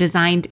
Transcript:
designed